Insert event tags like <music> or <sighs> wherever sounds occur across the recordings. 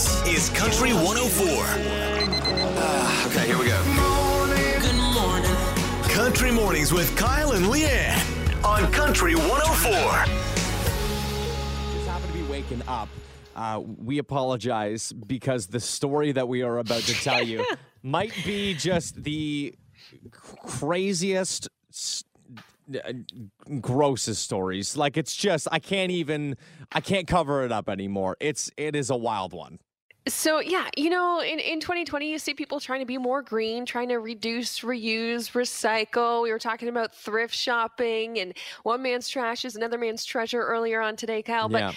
This is Country 104. Okay, here we go. Good morning. Country Mornings with Kyle and Leanne on Country 104. just happen to be waking up. Uh, we apologize because the story that we are about to tell you <laughs> might be just the craziest, s- uh, grossest stories. Like it's just I can't even I can't cover it up anymore. It's it is a wild one. So yeah, you know, in, in 2020, you see people trying to be more green, trying to reduce, reuse, recycle. We were talking about thrift shopping and one man's trash is another man's treasure earlier on today, Kyle. But yeah,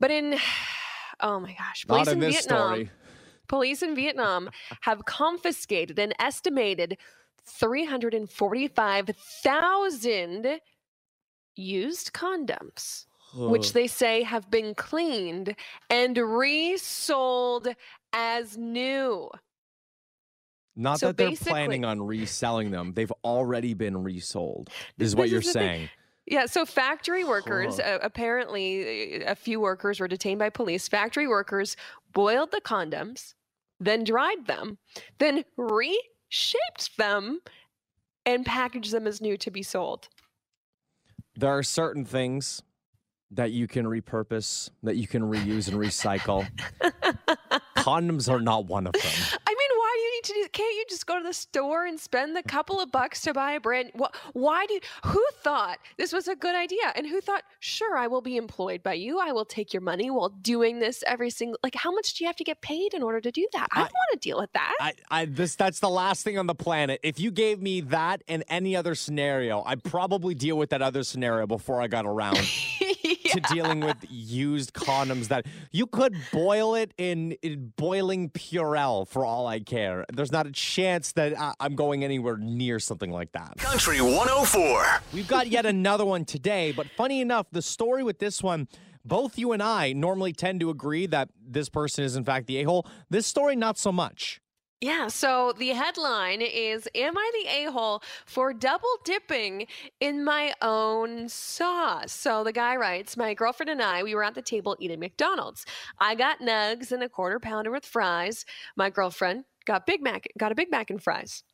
but in <sighs> oh my gosh, police in in Vietnam, story. <laughs> police in Vietnam have confiscated an estimated 345,000 used condoms. Which they say have been cleaned and resold as new. Not so that they're planning on reselling them. They've already been resold. Is what you're is saying. Yeah, so factory workers, Huh. uh, apparently, a few workers were detained by police. Factory workers boiled the condoms, then dried them, then reshaped them, and packaged them as new to be sold. There are certain things that you can repurpose, that you can reuse and recycle. <laughs> Condoms are not one of them. I mean, why do you need to do? Can't you just go to the store and spend the couple of bucks to buy a brand? Why do? You, who thought this was a good idea? And who thought, sure, I will be employed by you. I will take your money while doing this every single. Like, how much do you have to get paid in order to do that? I, I- don't want to deal with that. I, I this that's the last thing on the planet. If you gave me that and any other scenario, I'd probably deal with that other scenario before I got around <laughs> <laughs> to dealing with used condoms that you could boil it in, in boiling Purell for all I care. There's not a chance that I, I'm going anywhere near something like that. Country 104. We've got yet another one today, but funny enough, the story with this one, both you and I normally tend to agree that this person is in fact the a-hole. This story, not so much. Yeah, so the headline is Am I the a hole for double dipping in my own sauce? So the guy writes My girlfriend and I, we were at the table eating McDonald's. I got nugs and a quarter pounder with fries. My girlfriend got Big Mac, got a Big Mac and fries.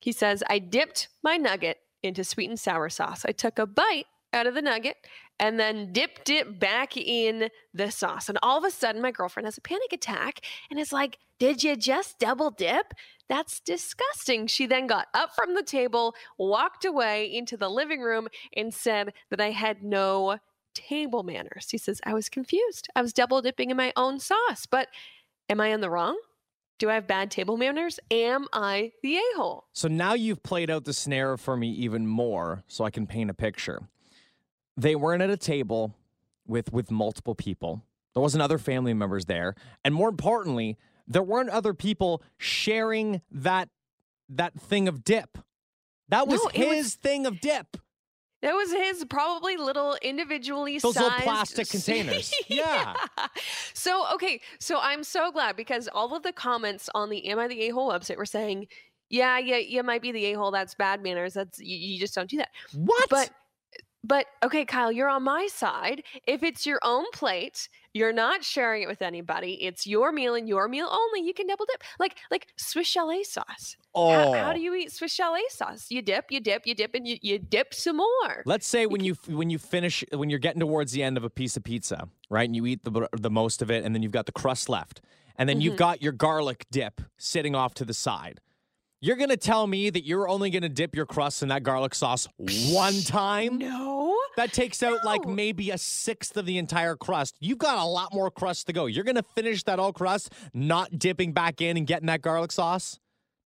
He says, I dipped my nugget into sweet and sour sauce. I took a bite out of the nugget and then dipped it back in the sauce. And all of a sudden, my girlfriend has a panic attack and is like, Did you just double dip? That's disgusting. She then got up from the table, walked away into the living room, and said that I had no table manners. He says, I was confused. I was double dipping in my own sauce. But am I in the wrong? Do I have bad table manners? Am I the a hole? So now you've played out the snare for me even more so I can paint a picture. They weren't at a table with with multiple people. There wasn't other family members there, and more importantly, there weren't other people sharing that that thing of dip. That was No, it was- his thing of dip. That was his probably little individually Those little plastic <laughs> containers. Yeah. So okay, so I'm so glad because all of the comments on the Am I the A hole website were saying, yeah, yeah, you might be the a hole. That's bad manners. That's you, you just don't do that. What? But but okay, Kyle, you're on my side. If it's your own plate, you're not sharing it with anybody. It's your meal and your meal only. You can double dip, like like Swiss chalet sauce. oh, How, how do you eat Swiss chalet sauce? You dip, you dip, you dip, and you, you dip some more. Let's say when you when you finish when you're getting towards the end of a piece of pizza, right? And you eat the the most of it, and then you've got the crust left, and then Mm-hmm. you've got your garlic dip sitting off to the side. You're gonna tell me that you're only gonna dip your crust in that garlic sauce one time? No. That takes out like maybe a sixth of the entire crust. You've got a lot more crust to go. You're gonna finish that all crust, not dipping back in and getting that garlic sauce?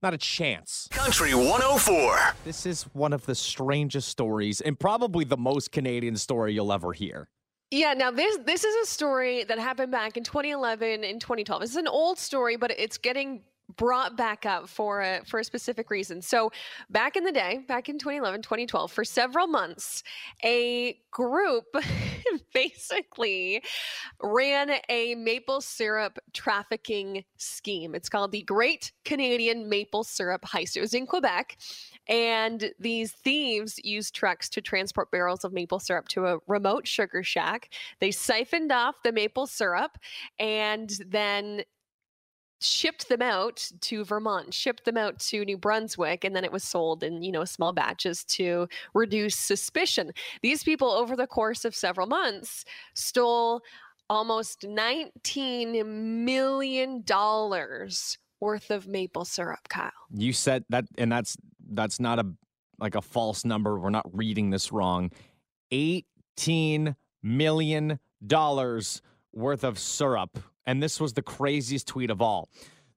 Not a chance. Country 104. This is one of the strangest stories and probably the most Canadian story you'll ever hear. Yeah, now this this is a story that happened back in 2011 and 2012. This is an old story, but it's getting brought back up for a for a specific reason. So, back in the day, back in 2011, 2012, for several months, a group <laughs> basically ran a maple syrup trafficking scheme. It's called the Great Canadian Maple Syrup Heist. It was in Quebec. And these thieves used trucks to transport barrels of maple syrup to a remote sugar shack. They siphoned off the maple syrup and then shipped them out to Vermont, shipped them out to New Brunswick, and then it was sold in, you know, small batches to reduce suspicion. These people, over the course of several months, stole almost $19 million worth of maple syrup, Kyle. You said that, and that's that's not a like a false number. We're not reading this wrong. Eighteen million dollars worth of syrup, and this was the craziest tweet of all.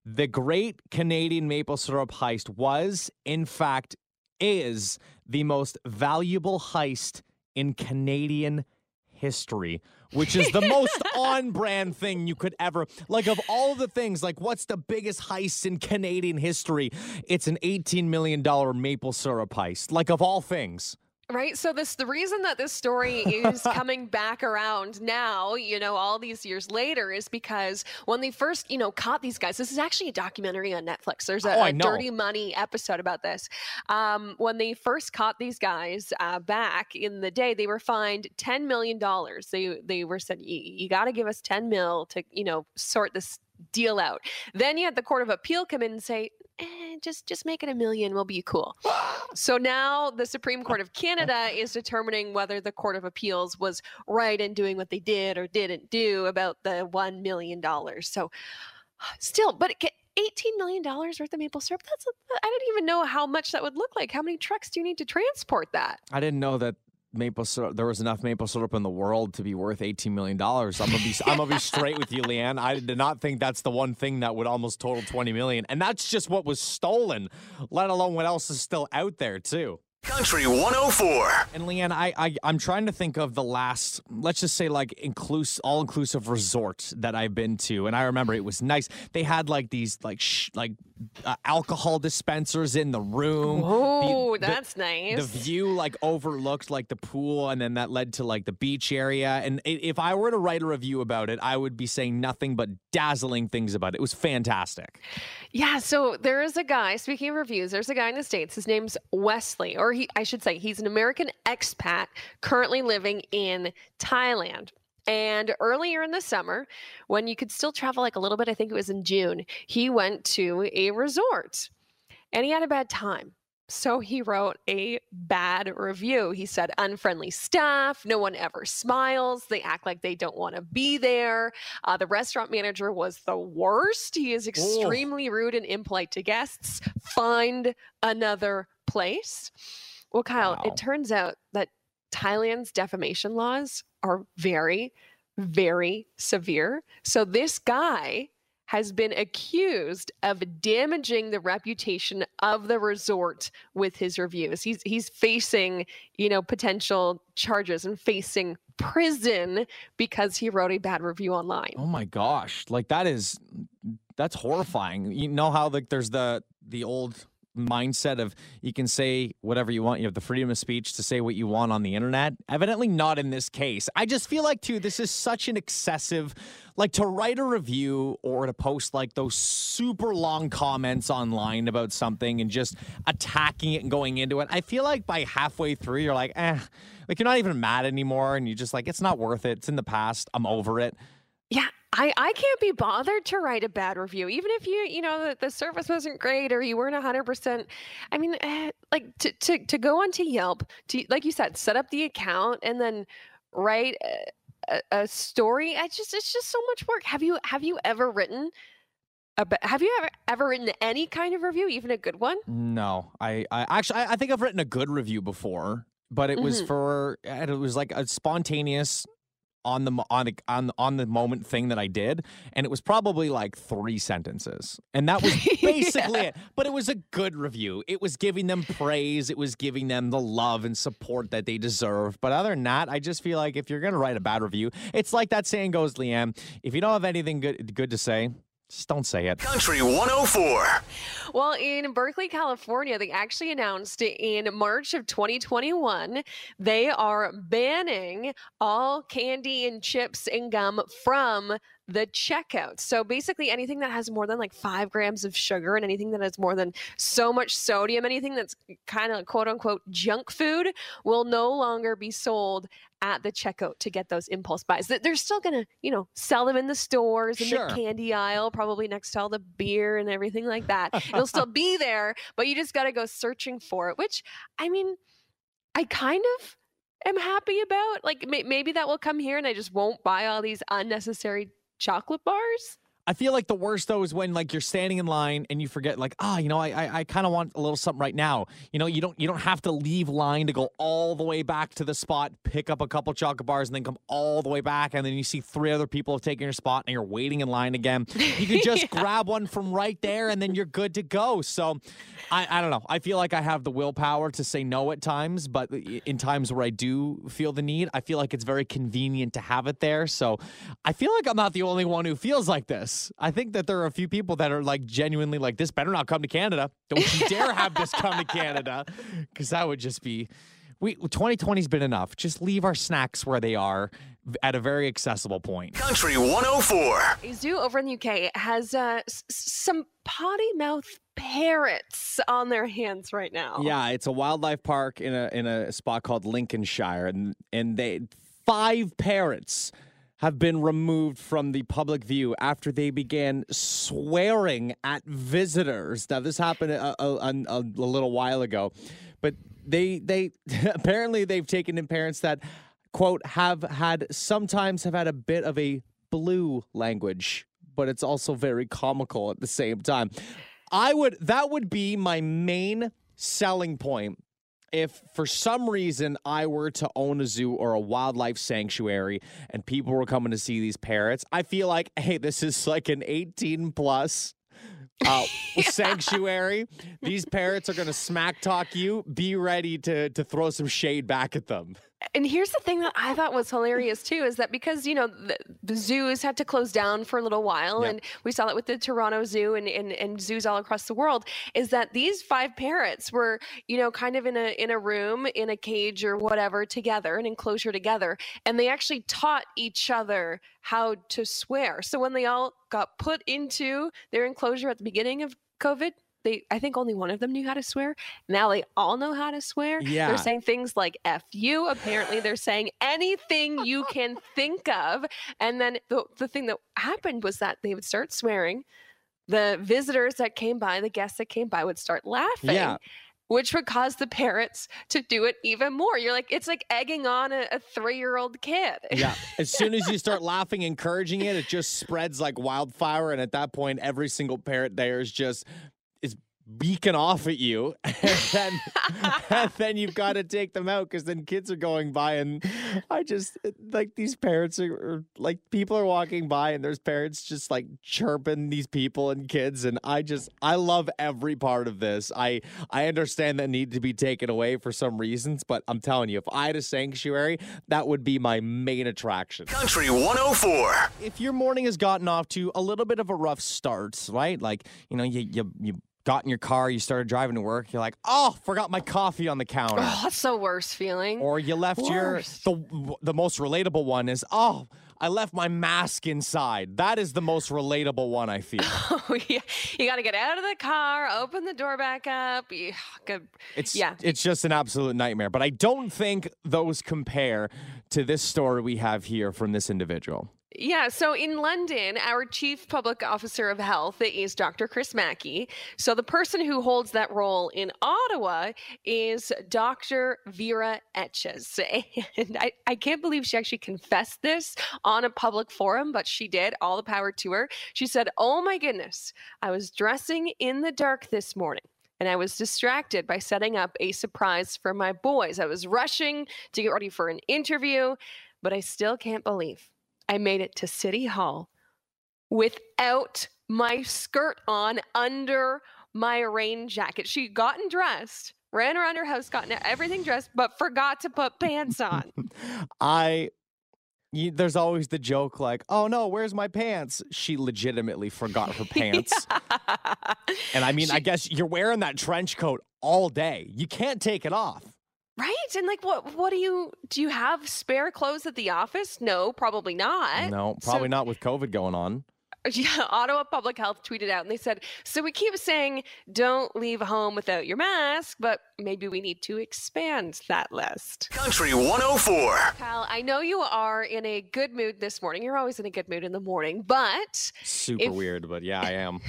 The Great Canadian Maple Syrup Heist was, in fact, is the most valuable heist in Canadian history, which is the most <laughs> on brand thing you could ever like of all the things, like what's the biggest heist in Canadian history? It's an $18 million maple syrup heist. Like of all things. Right. So this the reason that this story is <laughs> coming back around now, you know, all these years later, is because when they first, you know, caught these guys. This is actually a documentary on Netflix. There's a, Oh, a. Dirty Money episode about this. Um, when they first caught these guys uh, back in the day, they were fined ten million dollars. They they were said you got to give us ten mil to you know sort this deal out. Then you had the Court of Appeal come in and say, eh, just just make it a million, we'll be cool. <gasps> so now the Supreme Court of Canada <laughs> is determining whether the Court of Appeals was right in doing what they did or didn't do about the one million dollars. So <sighs> still, but it $18 million worth of maple syrup, that's, a, I didn't even know how much that would look like. How many trucks do you need to transport that? I didn't know that maple syrup there was enough maple syrup in the world to be worth 18 million dollars. I'm gonna be I'm gonna be <laughs> straight with you, Leanne. I did not think that's the one thing that would almost total 20 million. And that's just what was stolen, let alone what else is still out there too. Country 104. And Leanne, I, I I'm trying to think of the last, let's just say like inclusive, all inclusive resort that I've been to, and I remember it was nice. They had like these like sh- like uh, alcohol dispensers in the room. Oh, that's nice. the view like overlooked like the pool and then that led to like the beach area and i- if i were to write a review about it i would be saying nothing but dazzling things about it it was fantastic Yeah, so there is a guy, speaking of reviews, there's a guy in the States. His name's Wesley, or he I should say he's an American expat currently living in Thailand. And earlier in the summer, when you could still travel like a little bit, I think it was in June, he went to a resort and he had a bad time. So he wrote a bad review. He said, unfriendly staff, no one ever smiles, they act like they don't want to be there. Uh, the restaurant manager was the worst. He is extremely rude and impolite to guests. Find another place. Well, Kyle, Wow. it turns out that Thailand's defamation laws are very, very severe. So this guy has been accused of damaging the reputation of the resort with his reviews. He's he's facing, you know, potential charges and facing prison because he wrote a bad review online. oh my gosh like that is that's horrifying you know how like there's the the old mindset of you can say whatever you want you have the freedom of speech to say what you want on the internet. Evidently not in this case. I just feel like too this is such an excessive like to write a review or to post like those super long comments online about something and just attacking it and going into it i feel like by halfway through you're like eh like you're not even mad anymore and you're just like it's not worth it. It's in the past. I'm over it. Yeah, I, I can't be bothered to write a bad review, even if you, you know, the, the service wasn't great or you weren't 100%. I mean, eh, like to, to, to go onto Yelp, to, like you said, set up the account and then write a, a, story. I just, it's just so much work. Have you, have you ever written, a, have you ever, ever written any kind of review, even a good one? No, I, I actually I, I think I've written a good review before, but it was Mhm. for it was like a spontaneous on the on the on on the moment thing that I did, and it was probably like three sentences, and that was <laughs> basically it. But it was a good review. It was giving them praise. It was giving them the love and support that they deserve. But other than that, I just feel like if you're gonna write a bad review, it's like that saying goes, Leanne. If you don't have anything good good to say, just don't say it. Country 104. Well, in Berkeley, California, they actually announced in March of 2021 they are banning all candy and chips and gum from the checkout. So basically, anything that has more than like five grams of sugar and anything that has more than so much sodium, anything that's kind of quote unquote junk food will no longer be sold at the checkout to get those impulse buys. They're still going to, you know, sell them in the stores, in Sure. the candy aisle, probably next to all the beer and everything like that. It'll still be <laughs> there, but you just got to go searching for it, which I mean, I kind of am happy about. Like may- maybe that will come here and I just won't buy all these unnecessary chocolate bars. I feel like the worst though is when like you're standing in line and you forget like ah you know I I, I kind of want a little something right now. You know you don't you don't have to leave line to go all the way back to the spot pick up a couple chocolate bars and then come all the way back and then you see three other people have taken your spot and you're waiting in line again. You could <laughs> just grab one from right there and then you're good to go. So I I don't know. I feel like I have the willpower to say no at times but in times where I do feel the need I feel like it's very convenient to have it there. So I feel like I'm not the only one who feels like this. I think that there are a few people that are like genuinely like, this better not come to Canada. Don't you dare have this come to Canada. <laughs> Because that would just be. We 2020's been enough. Just leave our snacks where they are at a very accessible point. Country 104. A zoo over in the UK has uh, s- s- some potty mouth parrots on their hands right now. Yeah, it's a wildlife park in a in a spot called Lincolnshire, and and they five parrots have been removed from the public view after they began swearing at visitors. Now, this happened a, a, a, a little while ago, but they they <laughs> apparently they've taken in parents that quote have had sometimes have had a bit of a blue language, but it's also very comical at the same time. I would that would be my main selling point if for some reason I were to own a zoo or a wildlife sanctuary and people were coming to see these parrots. I feel like, hey, this is like an 18 plus uh, <laughs> sanctuary. These parrots are going to smack talk you. Be ready to to throw some shade back at them. And here's the thing that I thought was hilarious too is that because, you know, the, the zoos had to close down for a little while, Yep. and we saw that with the Toronto Zoo and, and, and zoos all across the world, is that these five parrots were, you know, kind of in a in a room, in a cage or whatever together, an enclosure together, and they actually taught each other how to swear. So when they all got put into their enclosure at the beginning of COVID, they I think only one of them knew how to swear. Now they all know how to swear. Yeah. They're saying things like F you. Apparently they're saying anything you can think of. And then the the thing that happened was that they would start swearing. The visitors that came by, the guests that came by would start laughing. Yeah. Which would cause the parents to do it even more. You're like, it's like egging on a, a three year old kid. Yeah. As <laughs> soon as you start laughing, encouraging it, it just spreads like wildfire. And at that point, every single parent there is just beacon off at you. <laughs> And then, and <laughs> then you've got to take them out because then kids are going by. And I just like these parents are, are like people are walking by and there's parents just like chirping these people and kids. And I just I love every part of this. I I understand that need to be taken away for some reasons, but I'm telling you, if I had a sanctuary, that would be my main attraction. Country 104. If your morning has gotten off to a little bit of a rough start, right? Like, you know, you you you got in your car, you started driving to work, you're like, "Oh, forgot my coffee on the counter." Oh, that's the worst feeling. Or you left your the the most relatable one is, "Oh, I left my mask inside." That is the most relatable one I feel. <laughs> Oh, yeah. You got to get out of the car, open the door back up. You, <sighs> good. It's Yeah. it's just an absolute nightmare. But I don't think those compare to this story we have here from this individual. Yeah, so in London, our chief public officer of health is Dr. Chris Mackie. So the person who holds that role in Ottawa is Dr. Vera Etches. <laughs> And I, I can't believe she actually confessed this on a public forum, but she did. All the power to her. She said, Oh my goodness, I was dressing in the dark this morning. And I was distracted by setting up a surprise for my boys. I was rushing to get ready for an interview, but I still can't believe I made it to City Hall without my skirt on under my rain jacket. She gotten dressed, ran around her house, gotten everything dressed, but forgot to put pants on. <laughs> I you, there's always the joke like, "Oh no, where's my pants?" She legitimately forgot her <laughs> pants. And I mean, I guess you're wearing that trench coat all day. You can't take it off. Right? And like what what do you do you have spare clothes at the office? No, probably not. No, So- probably not with COVID going on. <laughs> Yeah, Ottawa Public Health tweeted out and they said, so we keep saying don't leave home without your mask, but maybe we need to expand that list. Country 104. Kyle, I know you are in a good mood this morning. You're always in a good mood in the morning, but Super If- weird, but yeah, I am.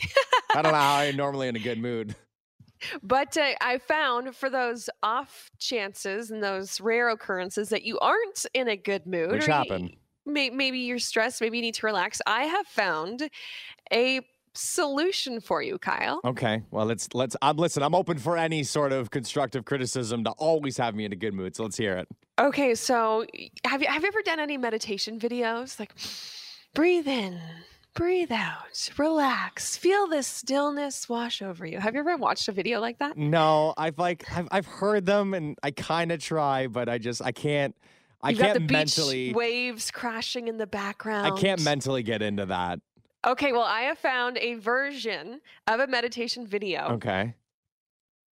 <laughs> I don't know how I'm normally in a good mood. But uh, I found for those off chances and those rare occurrences that you aren't in a good mood, Which happen. may- maybe you're stressed, maybe you need to relax. I have found a solution for you, Kyle. Okay, well let's let's. I'm listen. I'm open for any sort of constructive criticism to always have me in a good mood. So let's hear it. Okay, so have you have you ever done any meditation videos? Like breathe in, breathe out, relax, feel the stillness wash over you. Have you ever watched a video like that? No, I've like I've I've heard them and I kind of try, but I just I can't. I You've can't got the beach mentally. waves crashing in the background. I can't mentally get into that. Okay, well, I have found a version of a meditation video Okay.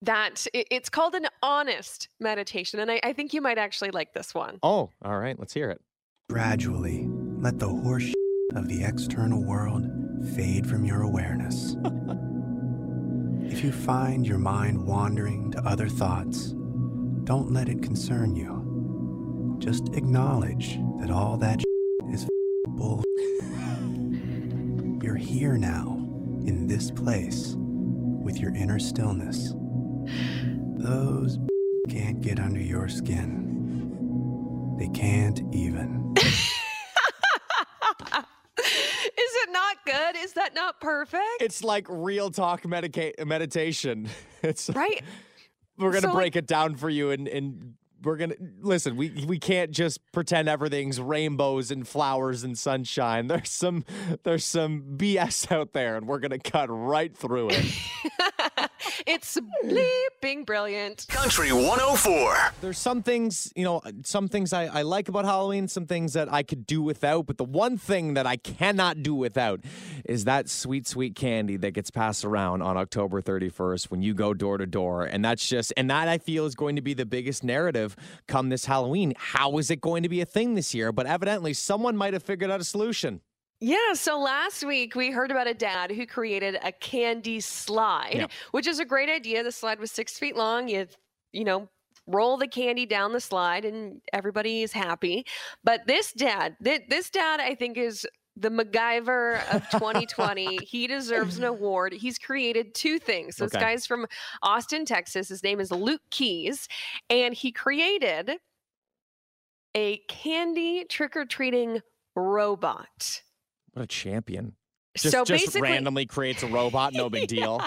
that it's called an honest meditation, and I, I think you might actually like this one. Oh, all right. Let's hear it. Gradually, let the horse of the external world fade from your awareness. <laughs> if you find your mind wandering to other thoughts, don't let it concern you. Just acknowledge that all that <laughs> is <laughs> bull. You're here now, in this place, with your inner stillness. Those can't get under your skin. They can't even. Is it not good? Is that not perfect? It's like real talk medica- meditation. <laughs> It's right? <laughs> we're gonna So, like- break it down for you and and we're gonna listen we we can't just pretend everything's rainbows and flowers and sunshine <laughs> there's some there's some bs out there and we're gonna cut right through it it's bleeping brilliant. Country 104. there's some things you know some things I, I like about halloween some things that i could do without but the one thing that i cannot do without is that sweet sweet candy that gets passed around on october 31st when you go door to door and that's just and that i feel is going to be the biggest narrative come this halloween how is it going to be a thing this year but evidently someone might have figured out a solution Yeah, so last week we heard about a dad who created a candy slide, Yeah. which is a great idea. The slide was six feet long. You, you know, roll the candy down the slide and everybody is happy. But this dad, thi- this dad, I think is the MacGyver of 2020. <laughs> he deserves an award. He's created two things. So this guy's from Austin, Texas. His name is Luke Keys, and he created a candy trick or treating robot. What a champion just, so just randomly creates a <laughs> robot no big deal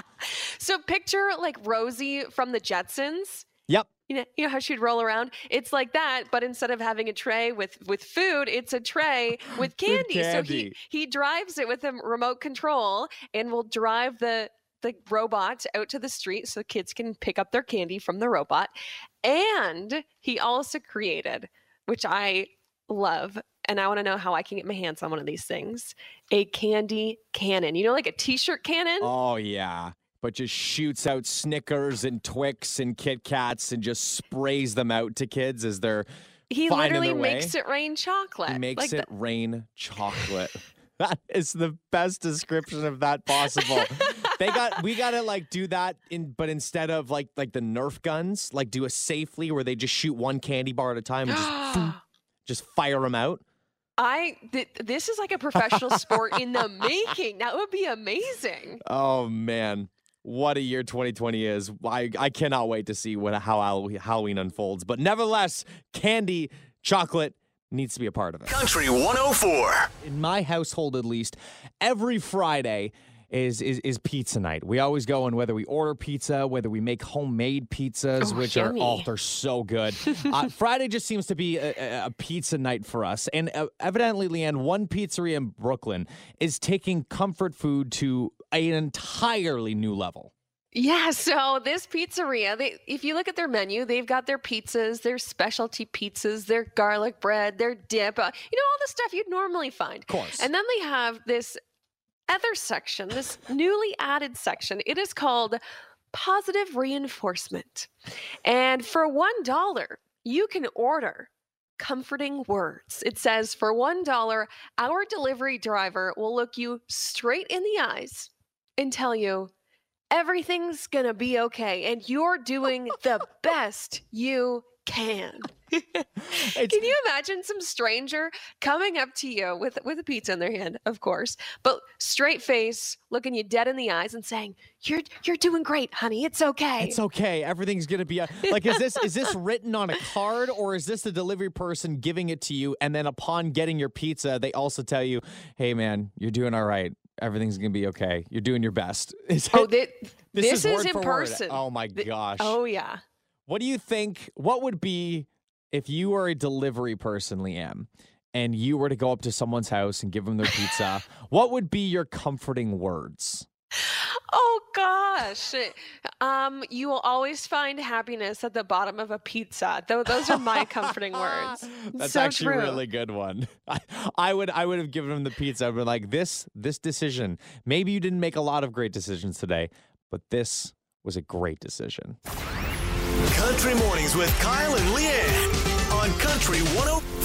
So picture like Rosie from the Jetsons. yep You know, you know how she'd roll around. It's like that, but instead of having a tray with with food, it's a tray <laughs> with candy. So he he drives it with a remote control and will drive the the robot out to the street so kids can pick up their candy from the robot. And he also created, which I love, and I want to know how I can get my hands on one of these things, a candy cannon. You know, like a t-shirt cannon? Oh yeah. But just shoots out Snickers and Twix and Kit Kats and just sprays them out to kids as they're He literally makes it rain chocolate. he makes like it rain chocolate. <laughs> <laughs> that is the best description of that possible. they got we gotta like do that in but instead of like like the Nerf guns, like do a safely where they just shoot one candy bar at a time and just <gasps> just fire them out. I th- this is like a professional sport in the <laughs> making. That would be amazing. Oh man. What a year 2020 is. I, I cannot wait to see what how Halloween unfolds. But nevertheless, candy, chocolate needs to be a part of it. Country 104. In my household at least, every Friday is is is pizza night. We always go and whether we order pizza, whether we make homemade pizzas, Oh, which yummy. are oh they're so good. <laughs> uh, Friday just seems to be a, a, a pizza night for us, and uh, evidently, Leanne, one pizzeria in Brooklyn is taking comfort food to an entirely new level. Yeah, so this pizzeria, they if you look at their menu, they've got their pizzas, their specialty pizzas, their garlic bread, their dip, uh, you know all the stuff you'd normally find. Of course. And then they have this other section, this newly added section. It is called positive reinforcement. And for $1, you can order comforting words. It says for $1, our delivery driver will look you straight in the eyes and tell you, everything's gonna be okay and you're doing the <laughs> best you can. Can you imagine some stranger coming up to you with with a pizza in their hand, of course, but straight face, looking you dead in the eyes and saying, "You're you're doing great, honey. It's okay. It's okay. Everything's gonna be a, like. Is this is this written on a card or is this the delivery person giving it to you? And then upon getting your pizza, they also tell you, "Hey, man, you're doing all right. Everything's gonna be okay. You're doing your best." <laughs> Is oh, it- thi- this, word is in for word. Oh my gosh. Oh yeah. What do you think? What would be if you were a delivery person, Leanne, and you were to go up to someone's house and give them their pizza? <laughs> what would be your comforting words? Oh gosh. Um, you will always find happiness at the bottom of a pizza. Though those are my comforting words. <laughs> That's So actually true. a really good one. <laughs> I, I would I would have given him the pizza. I'd been like, this this decision. Maybe you didn't make a lot of great decisions today, but this was a great decision. Country Mornings with Kyle and Leanne on Country 105.